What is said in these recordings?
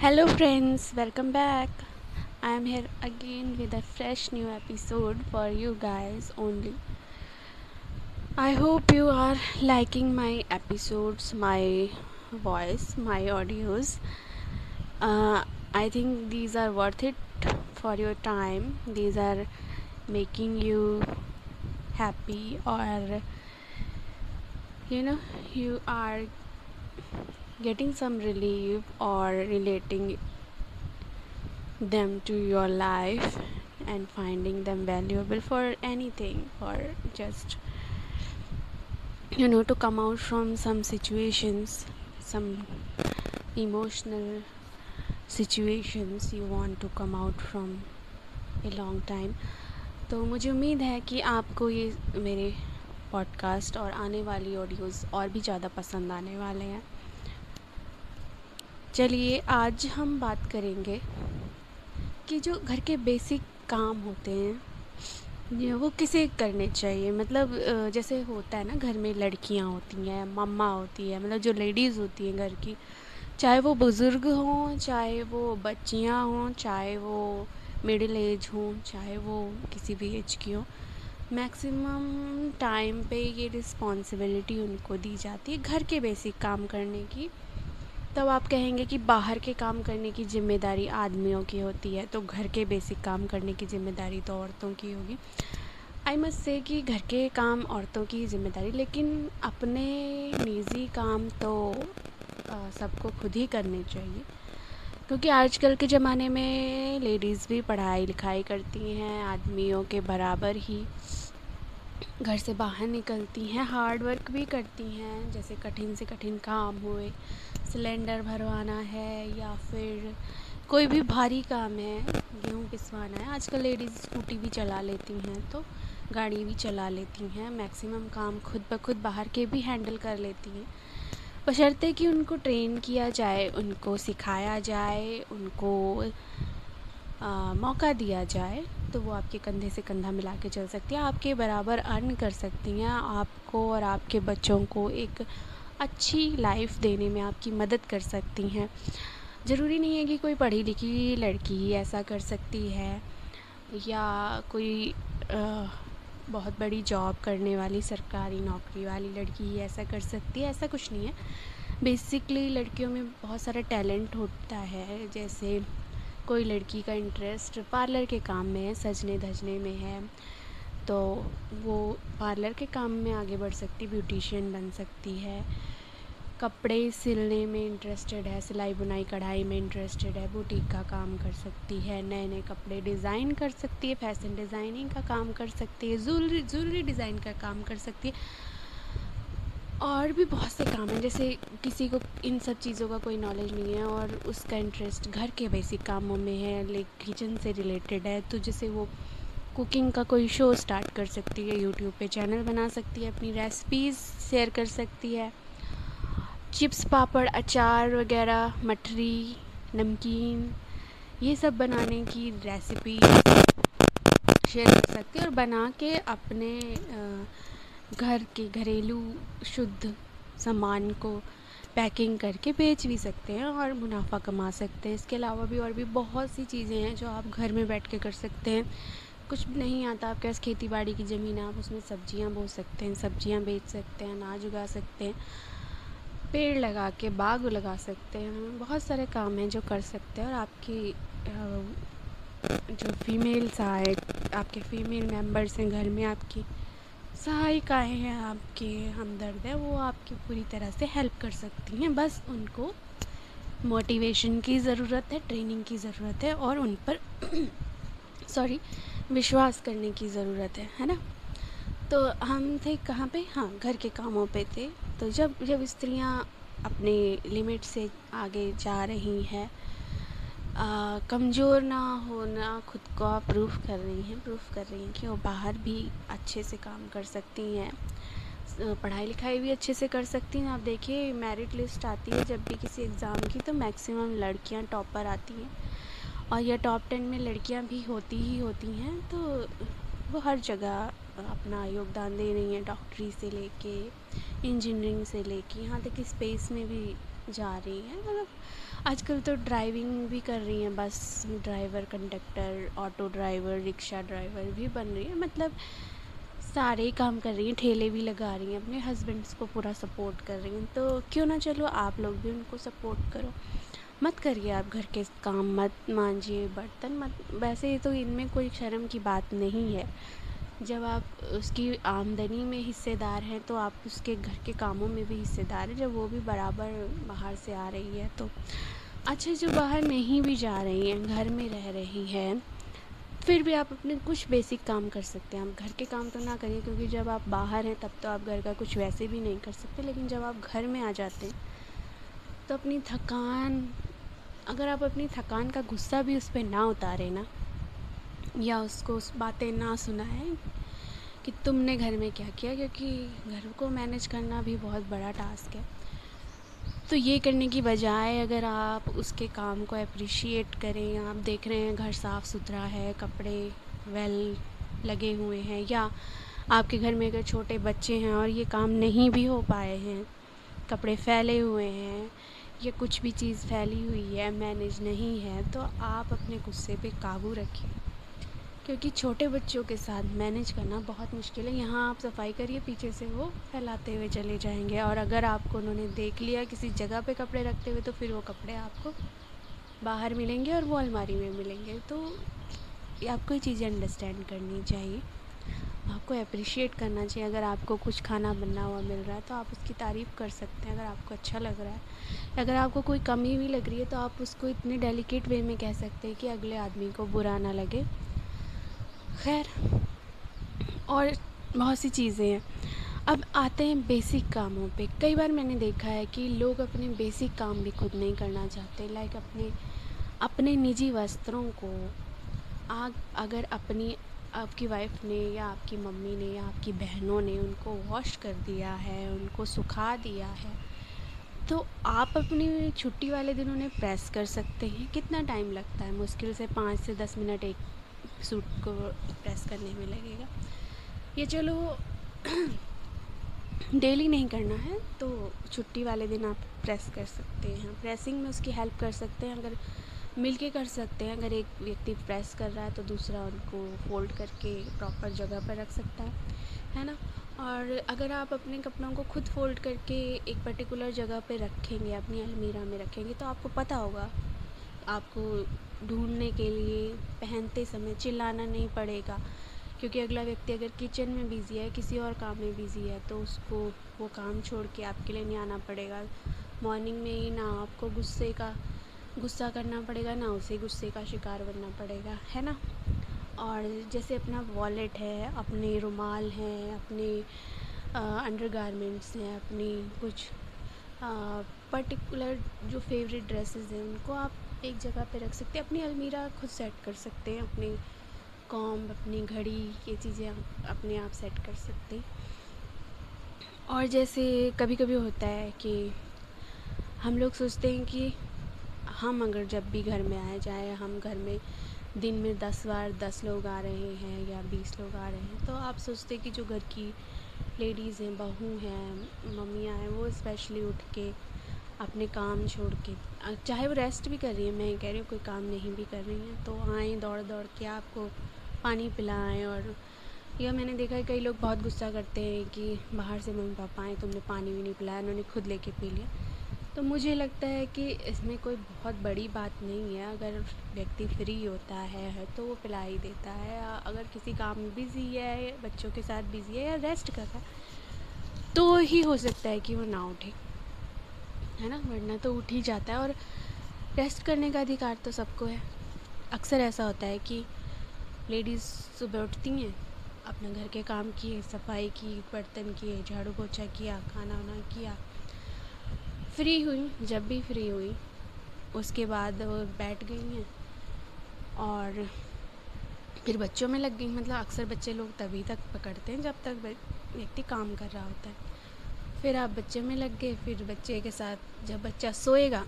Hello, friends, welcome back. I am here again with a fresh new episode for you guys only. I hope you are liking my episodes, my voice, my audios. Uh, I think these are worth it for your time. These are making you happy, or you know, you are getting some relief or relating them to your life and finding them valuable for anything or just you know to come out from some situations some emotional situations you want to come out from a long time तो मुझे उम्मीद है कि आपको ये मेरे podcast और आने वाली ऑडियोज़ और भी ज़्यादा पसंद आने वाले हैं चलिए, आज हम बात करेंगे कि जो घर के बेसिक काम होते हैं वो किसे करने चाहिए? मतलब जैसे होता है ना, घर में लड़कियाँ होती हैं, मम्मा होती है मतलब जो लेडीज़ होती हैं घर की, चाहे वो बुज़ुर्ग हों, चाहे वो बच्चियाँ हों, चाहे वो मिडिल एज हों, चाहे वो किसी भी एज की हो मैक्सिमम टाइम पे ये रिस्पॉन्सिबिलिटी उनको दी जाती है घर के बेसिक काम करने की। तब आप कहेंगे कि बाहर के काम करने की ज़िम्मेदारी आदमियों की होती है तो घर के बेसिक काम करने की ज़िम्मेदारी तो औरतों की होगी। आई मस्ट से कि घर के काम औरतों की ज़िम्मेदारी, लेकिन अपने निजी काम तो सबको खुद ही करने चाहिए। क्योंकि आजकल के ज़माने में लेडीज़ भी पढ़ाई लिखाई करती हैं, आदमियों के बराबर ही। घर से बाहर निकलती हैं हार्ड वर्क भी करती हैं जैसे कठिन से कठिन काम हुए सिलेंडर भरवाना है या फिर कोई भी भारी काम है गेहूँ पिसवाना है आजकल लेडीज़ स्कूटी भी चला लेती हैं तो गाड़ी भी चला लेती हैं मैक्सिमम काम खुद ब खुद बाहर के भी हैंडल कर लेती हैं। बशर्ते कि उनको ट्रेन किया जाए उनको सिखाया जाए उनको आ, मौका दिया जाए। तो वो आपके कंधे से कंधा मिला के चल सकती है आपके बराबर अर्न कर सकती हैं आपको और आपके बच्चों को एक अच्छी लाइफ देने में आपकी मदद कर सकती हैं। ज़रूरी नहीं है कि कोई पढ़ी लिखी लड़की ही ऐसा कर सकती है या कोई आ, बहुत बड़ी जॉब करने वाली सरकारी नौकरी वाली लड़की ही ऐसा कर सकती है ऐसा कुछ नहीं है। बेसिकली लड़कियों में बहुत सारा टैलेंट होता है जैसे कोई लड़की का इंटरेस्ट पार्लर के काम में है, सजने धजने में है तो वो पार्लर के काम में आगे बढ़ सकती ब्यूटिशियन बन सकती है। कपड़े सिलने में इंटरेस्टेड है, सिलाई बुनाई, कढ़ाई में इंटरेस्टेड है बुटीक का काम कर सकती है नए नए कपड़े डिज़ाइन कर सकती है फ़ैशन डिज़ाइनिंग का काम कर सकती है ज्वेलरी ज्वेलरी डिज़ाइन का काम कर सकती है। और भी बहुत से काम हैं जैसे किसी को इन सब चीज़ों का कोई नॉलेज नहीं है और उसका इंटरेस्ट घर के बेसिक कामों में है लाइक किचन से रिलेटेड है तो जैसे वो कुकिंग का कोई शो स्टार्ट कर सकती है यूट्यूब पे चैनल बना सकती है अपनी रेसिपीज़ शेयर कर सकती है। चिप्स पापड़ अचार वगैरह मठरी नमकीन ये सब बनाने की रेसिपी शेयर कर सकती है और बना के अपने आ, घर के घरेलू शुद्ध सामान को पैकिंग करके बेच भी सकते हैं और मुनाफा कमा सकते हैं। इसके अलावा भी और भी बहुत सी चीज़ें हैं जो आप घर में बैठ के कर सकते हैं। कुछ नहीं आता, आपके पास खेती बाड़ी की ज़मीन है, आप उसमें सब्ज़ियाँ बो सकते हैं, सब्ज़ियाँ बेच सकते हैं, अनाज उगा सकते हैं, पेड़ लगा के बाग लगा सकते हैं। बहुत सारे काम हैं जो कर सकते हैं और आपकी जो फीमेल्स आए, आपके फीमेल मेंबर्स हैं घर में, आपकी सहायिकाएँ हैं आपके हमदर्द है, वो आपकी पूरी तरह से हेल्प कर सकती हैं। बस उनको मोटिवेशन की ज़रूरत है ट्रेनिंग की ज़रूरत है और उन पर सॉरी विश्वास करने की ज़रूरत है है ना? तो हम थे कहाँ पे? हाँ घर के कामों पे थे। तो जब जब स्त्रियाँ अपने लिमिट से आगे जा रही हैं कमज़ोर ना होना खुद को प्रूफ कर रही हैं प्रूफ कर रही हैं कि वो बाहर भी अच्छे से काम कर सकती हैं। पढ़ाई लिखाई भी अच्छे से कर सकती हैं। आप देखिए मेरिट लिस्ट आती है जब भी किसी एग्ज़ाम की तो मैक्सिमम लड़कियाँ टॉपर आती हैं। और यह टॉप टेन में लड़कियाँ भी होती ही होती हैं तो वो हर जगह अपना योगदान दे रही हैं डॉक्टरी से लेके इंजीनियरिंग से लेके, यहाँ तक कि स्पेस में भी जा रही हैं। मतलब आजकल तो ड्राइविंग भी कर रही हैं, bus driver conductor auto driver rickshaw driver भी बन रही है। मतलब सारे ही काम कर रही हैं, ठेले भी लगा रही हैं, अपने हस्बैंड्स को पूरा सपोर्ट कर रही हैं। तो क्यों ना चलो आप लोग भी उनको सपोर्ट करो। मत करिए आप घर के काम, मत मांजिए बर्तन, मत, वैसे तो इनमें कोई शर्म की बात नहीं है। जब आप उसकी आमदनी में हिस्सेदार हैं तो आप उसके घर के कामों में भी हिस्सेदार हैं। जब वो भी बराबर बाहर से आ रही है तो अच्छा जो बाहर नहीं भी जा रही हैं, घर में रह रही हैं, फिर भी आप अपने कुछ बेसिक काम कर सकते हैं। आप घर के काम तो ना करिए, क्योंकि जब आप बाहर हैं, तब तो आप घर का कुछ वैसे भी नहीं कर सकते। लेकिन जब आप घर में आ जाते हैं तो अपनी थकान, अगर आप अपनी थकान का गुस्सा भी उस पर ना उतारें ना या उसको उस बातें ना सुनाएँ कि तुमने घर में क्या किया, क्योंकि घर को मैनेज करना भी बहुत बड़ा टास्क है। तो ये करने की बजाय अगर आप उसके काम को अप्रिशिएट करें, आप देख रहे हैं घर साफ़ सुथरा है, कपड़े वेल लगे हुए हैं, या आपके घर में अगर छोटे बच्चे हैं और ये काम नहीं भी हो पाए हैं, कपड़े फैले हुए हैं, या कुछ भी चीज़ फैली हुई है मैनेज नहीं है तो आप अपने गुस्से पे काबू रखिए। क्योंकि छोटे बच्चों के साथ मैनेज करना बहुत मुश्किल है। यहाँ आप सफ़ाई करिए, पीछे से वो फैलाते हुए चले जाएँगे। और अगर आपको उन्होंने देख लिया किसी जगह पे कपड़े रखते हुए तो फिर वो कपड़े आपको बाहर मिलेंगे और वो अलमारी में मिलेंगे। तो आपको ये चीज़ें अंडरस्टैंड करनी चाहिए। आपको अप्रिशिएट करना चाहिए। अगर आपको कुछ खाना बनना हुआ मिल रहा है तो आप उसकी तारीफ़ कर सकते हैं। अगर आपको अच्छा लग रहा है, अगर आपको कोई कमी भी लग रही है तो आप उसको इतने डेलिकेट वे में कह सकते हैं कि अगले आदमी को बुरा ना लगे। खैर, और बहुत सी चीज़ें हैं। अब आते हैं बेसिक कामों पे। कई बार मैंने देखा है कि लोग अपने बेसिक काम भी खुद नहीं करना चाहते। लाइक अपने अपने निजी वस्त्रों को आग, अगर अपनी, आपकी वाइफ ने या आपकी मम्मी ने या आपकी बहनों ने उनको वॉश कर दिया है, उनको सुखा दिया है तो आप अपनी छुट्टी वाले दिन उन्हें प्रेस कर सकते हैं। कितना टाइम लगता है? मुश्किल से पाँच से दस मिनट एक सूट को प्रेस करने में लगेगा। ये चलो डेली नहीं करना है तो छुट्टी वाले दिन आप प्रेस कर सकते हैं। प्रेसिंग में उसकी हेल्प कर सकते हैं, अगर मिल के कर सकते हैं। अगर एक व्यक्ति प्रेस कर रहा है तो दूसरा उनको फोल्ड करके प्रॉपर जगह पर रख सकता है है ना? और अगर आप अपने कपड़ों को खुद फोल्ड करके एक पर्टिकुलर जगह पे रखेंगे, अपनी अलमीरा में रखेंगे तो आपको पता होगा, आपको ढूँढने के लिए पहनते समय चिल्लाना नहीं पड़ेगा। क्योंकि अगला व्यक्ति अगर किचन में बिज़ी है, किसी और काम में बिज़ी है तो उसको वो काम छोड़ के आपके लिए नहीं आना पड़ेगा। मॉर्निंग में ही ना आपको गुस्से का, गुस्सा करना पड़ेगा, ना उसे गुस्से का शिकार बनना पड़ेगा, है ना? और जैसे अपना वॉलेट है, अपने रुमाल हैं, अपने अंडर गारमेंट्स हैं, अपनी कुछ पर्टिकुलर जो फेवरेट ड्रेसेस हैं, उनको आप एक जगह पे रख सकते हैं, अपनी अलमीरा खुद सेट कर सकते हैं, अपनी कॉम अपनी घड़ी, ये चीज़ें आप अपने आप सेट कर सकते हैं। और जैसे कभी कभी होता है कि हम लोग सोचते हैं कि हम अगर जब भी घर में आए जाए हम घर में दिन में दस बार दस लोग आ रहे हैं या बीस लोग आ रहे हैं तो आप सोचते हैं कि जो घर की लेडीज़ हैं, बहू हैं, मम्मियाँ हैं, वो स्पेशली उठ के अपने काम छोड़ के। चाहे वो रेस्ट भी कर रही है, मैं कह रही हूँ कोई काम नहीं भी कर रही हैं तो आएँ दौड़ दौड़ के आपको पानी पिलाएँ और यह मैंने देखा है कई लोग बहुत गुस्सा करते हैं कि बाहर से मम्मी पापा आए, तुमने पानी भी नहीं पिलाया, उन्होंने खुद लेके पी लिया। तो मुझे लगता है कि इसमें कोई बहुत बड़ी बात नहीं है, अगर व्यक्ति फ्री होता है तो वो पिला ही देता है। अगर किसी काम में बिज़ी है, बच्चों के साथ बिज़ी है या रेस्ट कर रहा है तो ही हो सकता है कि वो ना उठे। है ना? वरना तो उठ ही जाता है और रेस्ट करने का अधिकार तो सबको है। अक्सर ऐसा होता है कि लेडीज़ सुबह उठती हैं, अपने घर के काम किए सफ़ाई की, बर्तन किए झाड़ू पोछा किया, खाना वाना किया। फ्री हुई, जब भी फ्री हुई, उसके बाद वो बैठ गई हैं और फिर बच्चों में लग गई। मतलब अक्सर बच्चे लोग तभी तक पकड़ते हैं जब तक व्यक्ति काम कर रहा होता है। फिर आप बच्चे में लग गए, फिर बच्चे के साथ जब बच्चा सोएगा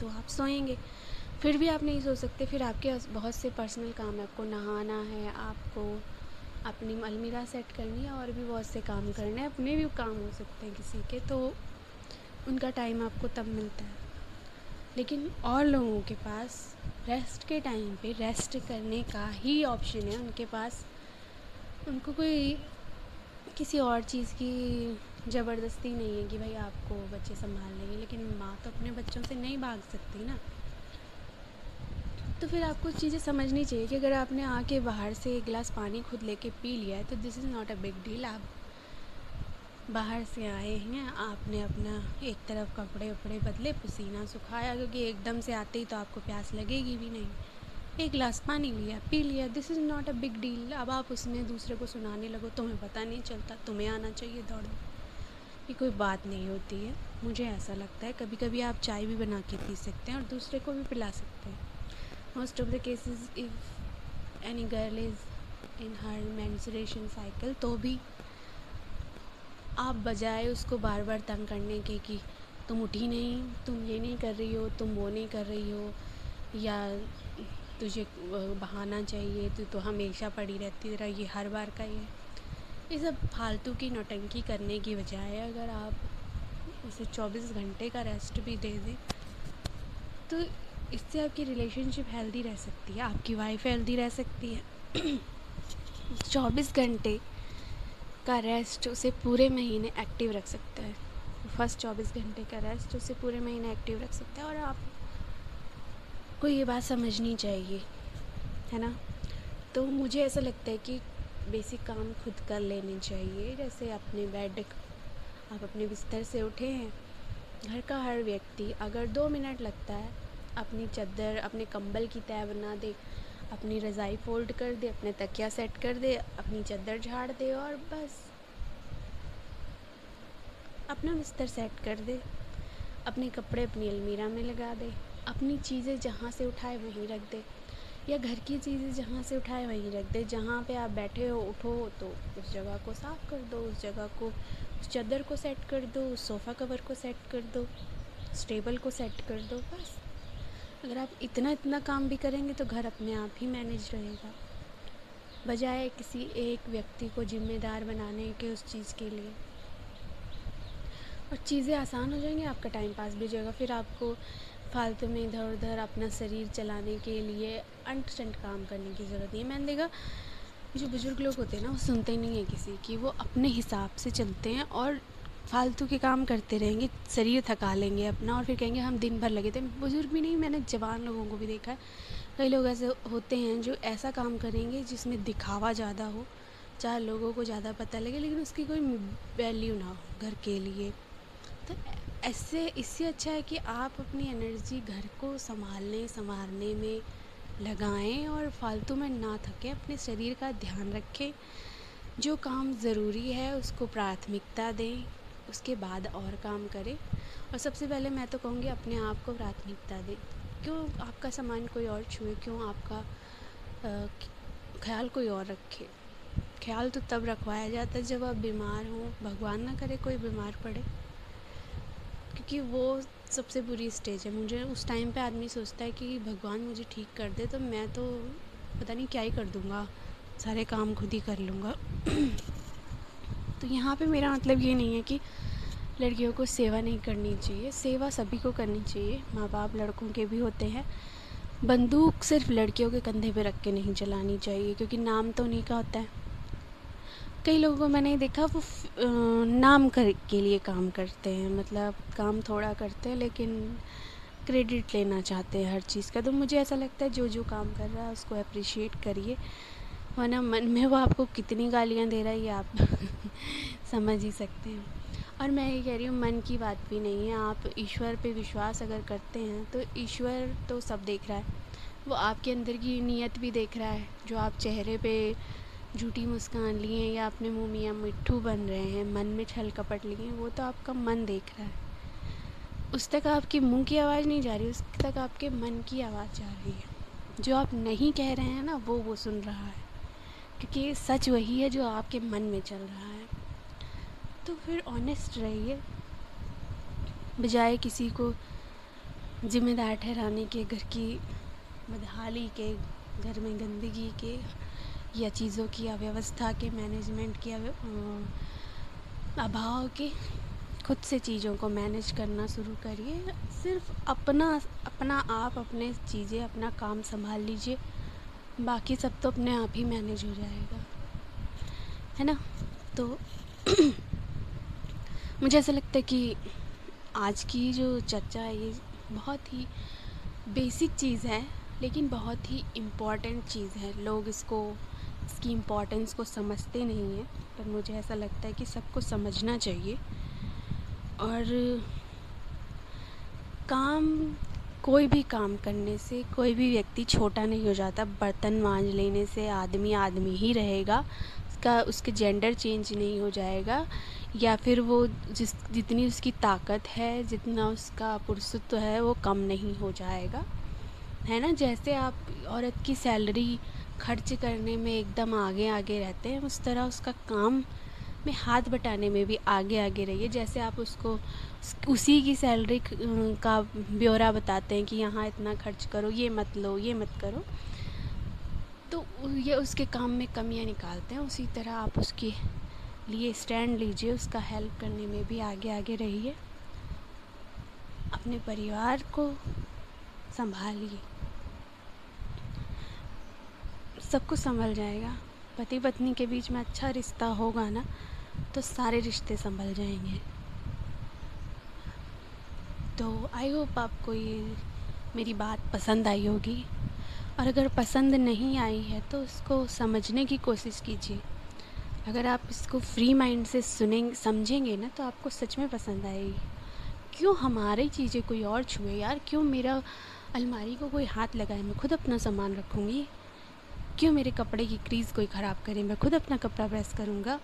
तो आप सोएँगे। फिर भी आप नहीं सो सकते, फिर आपके बहुत से पर्सनल काम है। आपको नहाना है, आपको अपनी अलमीरा सेट करनी है और भी बहुत से काम करने हैं। अपने भी काम हो सकते हैं किसी के तो उनका टाइम आपको तब मिलता है। लेकिन और लोगों के पास रेस्ट के टाइम पे रेस्ट करने का ही ऑप्शन है। उनके पास उनको कोई किसी और चीज़ की ज़बरदस्ती नहीं है कि भाई आपको बच्चे संभाल लेंगे, लेकिन माँ तो अपने बच्चों से नहीं भाग सकती ना। तो फिर आपको चीज़ें समझनी चाहिए कि अगर आपने आके बाहर से एक गिलास पानी खुद लेके पी लिया है तो this is not a big deal आप बाहर से आए हैं, आपने अपना एक तरफ़ कपड़े वपड़े बदले, पसीना सुखाया, क्योंकि एकदम से आते ही तो आपको प्यास लगेगी भी नहीं। एक गिलास पानी लिया, पी लिया this is not a big deal अब आप उसमें दूसरे को सुनाने लगो, तुम्हें पता नहीं चलता, तुम्हें आना चाहिए दौड़ ये कोई बात नहीं होती है। मुझे ऐसा लगता है। कभी कभी आप चाय भी बना के पी सकते हैं और दूसरे को भी पिला सकते हैं। Most of the cases if any girl is in her menstruation cycle तो भी आप बजाय उसको बार बार तंग करने के कि तुम उठी नहीं, तुम ये नहीं कर रही हो, तुम वो नहीं कर रही हो, या तुझे बहाना चाहिए तो तो हमेशा पड़ी रहती रहा ये हर बार का ये। ये सब फालतू की नौटंकी करने की बजाय अगर आप उसे 24 घंटे का रेस्ट भी दे दें तो इससे आपकी रिलेशनशिप हेल्दी रह सकती है, आपकी वाइफ हेल्दी रह सकती है। चौबीस घंटे का रेस्ट उसे पूरे महीने एक्टिव रख सकता है। फ़र्स्ट चौबीस घंटे का रेस्ट उसे पूरे महीने एक्टिव रख सकता है, और आप को ये बात समझनी चाहिए, है ना? तो मुझे ऐसा लगता है कि बेसिक काम खुद कर लेने चाहिए। जैसे अपने बेड आप अपने बिस्तर से उठे हैं, घर का हर व्यक्ति अगर दो मिनट लगता है, अपनी चादर अपने कंबल की तय बना दे, अपनी रज़ाई फोल्ड कर दे, अपने तकिया सेट कर दे, अपनी चादर झाड़ दे और बस। अपना बिस्तर सेट कर दे, अपने कपड़े अपनी अलमीरा में लगा दे, अपनी चीज़ें जहाँ से उठाए वहीं रख दे। या घर की चीज़ें जहाँ से उठाए वहीं रख दे। जहाँ पे आप बैठे हो, उठो तो उस जगह को साफ़ कर दो, उस जगह को, उस चादर को सेट कर दो, उस सोफ़ा कवर को सेट कर दो, उस टेबल को सेट कर दो, बस। अगर आप इतना इतना काम भी करेंगे तो घर अपने आप ही मैनेज रहेगा। बजाय किसी एक व्यक्ति को जिम्मेदार बनाने के उस चीज़ के लिए। और चीज़ें आसान हो जाएँगी, आपका टाइम पास भी जाएगा, फिर आपको फालतू में इधर उधर अपना शरीर चलाने के लिए अंट काम करने की ज़रूरत नहीं है। मैंने देखा, जो बुज़ुर्ग लोग होते हैं ना, वो सुनते नहीं हैं किसी की, वो अपने हिसाब से चलते हैं और फालतू के काम करते रहेंगे, शरीर थका लेंगे अपना और फिर कहेंगे, हम दिन भर लगे थे। बुज़ुर्ग भी नहीं, मैंने जवान लोगों को भी देखा है। कई लोग ऐसे होते हैं जो ऐसा काम करेंगे जिसमें दिखावा ज़्यादा हो, चाहे लोगों को ज़्यादा पता लगे, लेकिन उसकी कोई वैल्यू ना हो, घर के लिए। तो ऐसे, इससे अच्छा है कि आप अपनी एनर्जी घर को संभालने, संवारने में लगाएँ और फालतू में ना थकें। अपने शरीर का ध्यान रखें। जो काम ज़रूरी है, उसको प्राथमिकता दें, उसके बाद और काम करें। और सबसे पहले मैं तो कहूँगी, अपने आप को प्राथमिकता दें। क्यों आपका सामान कोई और छुए? क्यों आपका ख्याल कोई और रखे? ख्याल तो तब रखवाया जाता है जब आप बीमार हों। भगवान ना करे कोई बीमार पड़े। क्योंकि वो सबसे बुरी स्टेज है। मुझे उस टाइम पे आदमी सोचता है कि भगवान मुझे ठीक कर दे तो मैं तो पता नहीं क्या ही कर दूँगा। सारे काम खुद ही कर लूँगा। तो यहाँ पे मेरा मतलब ये नहीं है कि लड़कियों को सेवा नहीं करनी चाहिए। सेवा सभी को करनी चाहिए। माँ बाप लड़कों के भी होते हैं। बंदूक सिर्फ़ लड़कियों के कंधे पे रख के नहीं चलानी चाहिए, क्योंकि नाम तो उन्हीं का होता है। कई लोगों को मैंने देखा, वो नाम कर, के लिए काम करते हैं मतलब काम थोड़ा करते हैं, लेकिन क्रेडिट लेना चाहते हैं हर चीज़ का। तो मुझे ऐसा लगता है जो जो काम कर रहा है, उसको अप्रिशिएट करिए। वरना मन में वो आपको कितनी गालियाँ दे रहा है, ये आप समझ ही सकते हैं। और मैं ये कह रही हूँ, मन की बात भी नहीं है। आप ईश्वर पे विश्वास अगर करते हैं तो ईश्वर तो सब देख रहा है। वो आपके अंदर की नीयत भी देख रहा है, जो आप चेहरे पे झूठी मुस्कान लिए हैं या अपने मुँह मियाँ मिट्ठू बन रहे हैं, मन में छल कपट लिए हैं, वो तो आपका मन देख रहा है। उस तक आपकी मुँह की आवाज़ नहीं जा रही, उस तक आपके मन की आवाज़ जा रही है। जो आप नहीं कह रहे हैं ना, वो वो सुन रहा है। क्योंकि सच वही है जो आपके मन में चल रहा है। तो फिर ऑनेस्ट रहिए। बजाय किसी को ज़िम्मेदार ठहराने के, घर की बदहाली के, घर में गंदगी के या चीज़ों की अव्यवस्था के मैनेजमेंट के अभाव के, खुद से चीज़ों को मैनेज करना शुरू करिए। सिर्फ़ अपना अपना आप अपने चीज़ें, अपना काम संभाल लीजिए। बाकी सब तो अपने आप ही मैनेज हो जाएगा। है ना? तो मुझे ऐसा लगता है कि आज की जो चर्चा है, ये बहुत ही बेसिक चीज़ है, लेकिन बहुत ही इंपॉर्टेंट चीज़ है। लोग इसको इसकी इम्पोर्टेंस को समझते नहीं हैं, पर मुझे ऐसा लगता है कि सबको समझना चाहिए। और काम, कोई भी काम करने से, कोई भी व्यक्ति छोटा नहीं हो जाता, बर्तन मांज लेने से आदमी आदमी ही रहेगा, उसका, उसके जेंडर चेंज नहीं हो जाएगा, या फिर वो जिस, जितनी उसकी ताकत है, जितना उसका पुरुषत्व है, वो कम नहीं हो जाएगा। है ना? जैसे आप औरत की सैलरी खर्च करने में एकदम आगे आगे रहते हैं। उस तरह उसका काम में हाथ बटाने में भी आगे आगे रहिए। जैसे आप उसको, उसी की सैलरी का ब्यौरा बताते हैं कि यहाँ इतना खर्च करो, ये मत लो, ये मत करो। तो ये उसके काम में कमियाँ निकालते हैं। उसी तरह आप उसके लिए स्टैंड लीजिए। उसका हेल्प करने में भी आगे आगे रहिए। अपने परिवार को संभालिए। सब कुछ संभल जाएगा। पति पत्नी के बीच में अच्छा रिश्ता होगा ना तो सारे रिश्ते संभल जाएँगे। तो आई होप आपको ये मेरी बात पसंद आई होगी। और अगर पसंद नहीं आई है तो उसको समझने की कोशिश कीजिए। अगर आप इसको फ्री माइंड से सुनेंगे समझेंगे ना तो आपको सच में पसंद आएगी। क्यों हमारी चीज़ें कोई और छुए? यार क्यों मेरा अलमारी को कोई हाथ लगाए? मैं खुद अपना सामान रखूँगी। क्यों मेरे कपड़े की क्रीज़ कोई ख़राब करे? मैं खुद अपना कपड़ा प्रेस करूँगा।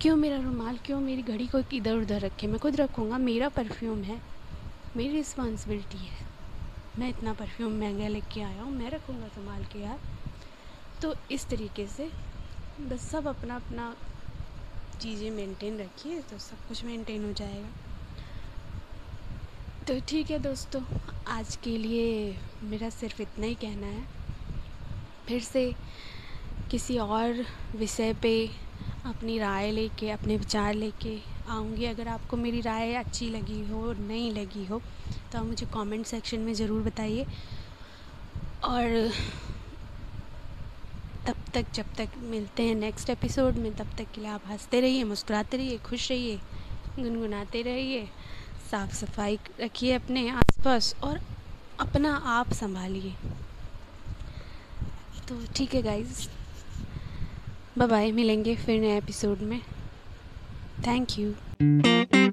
क्यों मेरा रुमाल, क्यों मेरी घड़ी को इधर उधर रखे? मैं खुद रखूँगा। मेरा परफ्यूम है। मेरी रिस्पॉन्सिबिलिटी है। मैं इतना परफ्यूम महँगा लेके आया हूँ। मैं रखूँगा संभाल के यार तो इस तरीके से बस सब अपना अपना चीज़ें मेंटेन रखिए तो सब कुछ मेंटेन हो जाएगा। तो ठीक है दोस्तों, आज के लिए मेरा सिर्फ़ इतना ही कहना है। फिर से किसी और विषय पे अपनी राय लेके, अपने विचार लेके आऊँगी। अगर आपको मेरी राय अच्छी लगी हो, नहीं लगी हो तो आप मुझे कमेंट सेक्शन में ज़रूर बताइए। और तब तक, जब तक मिलते हैं नेक्स्ट एपिसोड में, तब तक के लिए आप हँसते रहिए, मुस्कुराते रहिए, खुश रहिए, गुनगुनाते रहिए, साफ़ सफ़ाई रखिए अपने आसपास और अपना आप संभालिए। तो ठीक है गाइज़ बाय बाय मिलेंगे फिर नए एपिसोड में. Thank you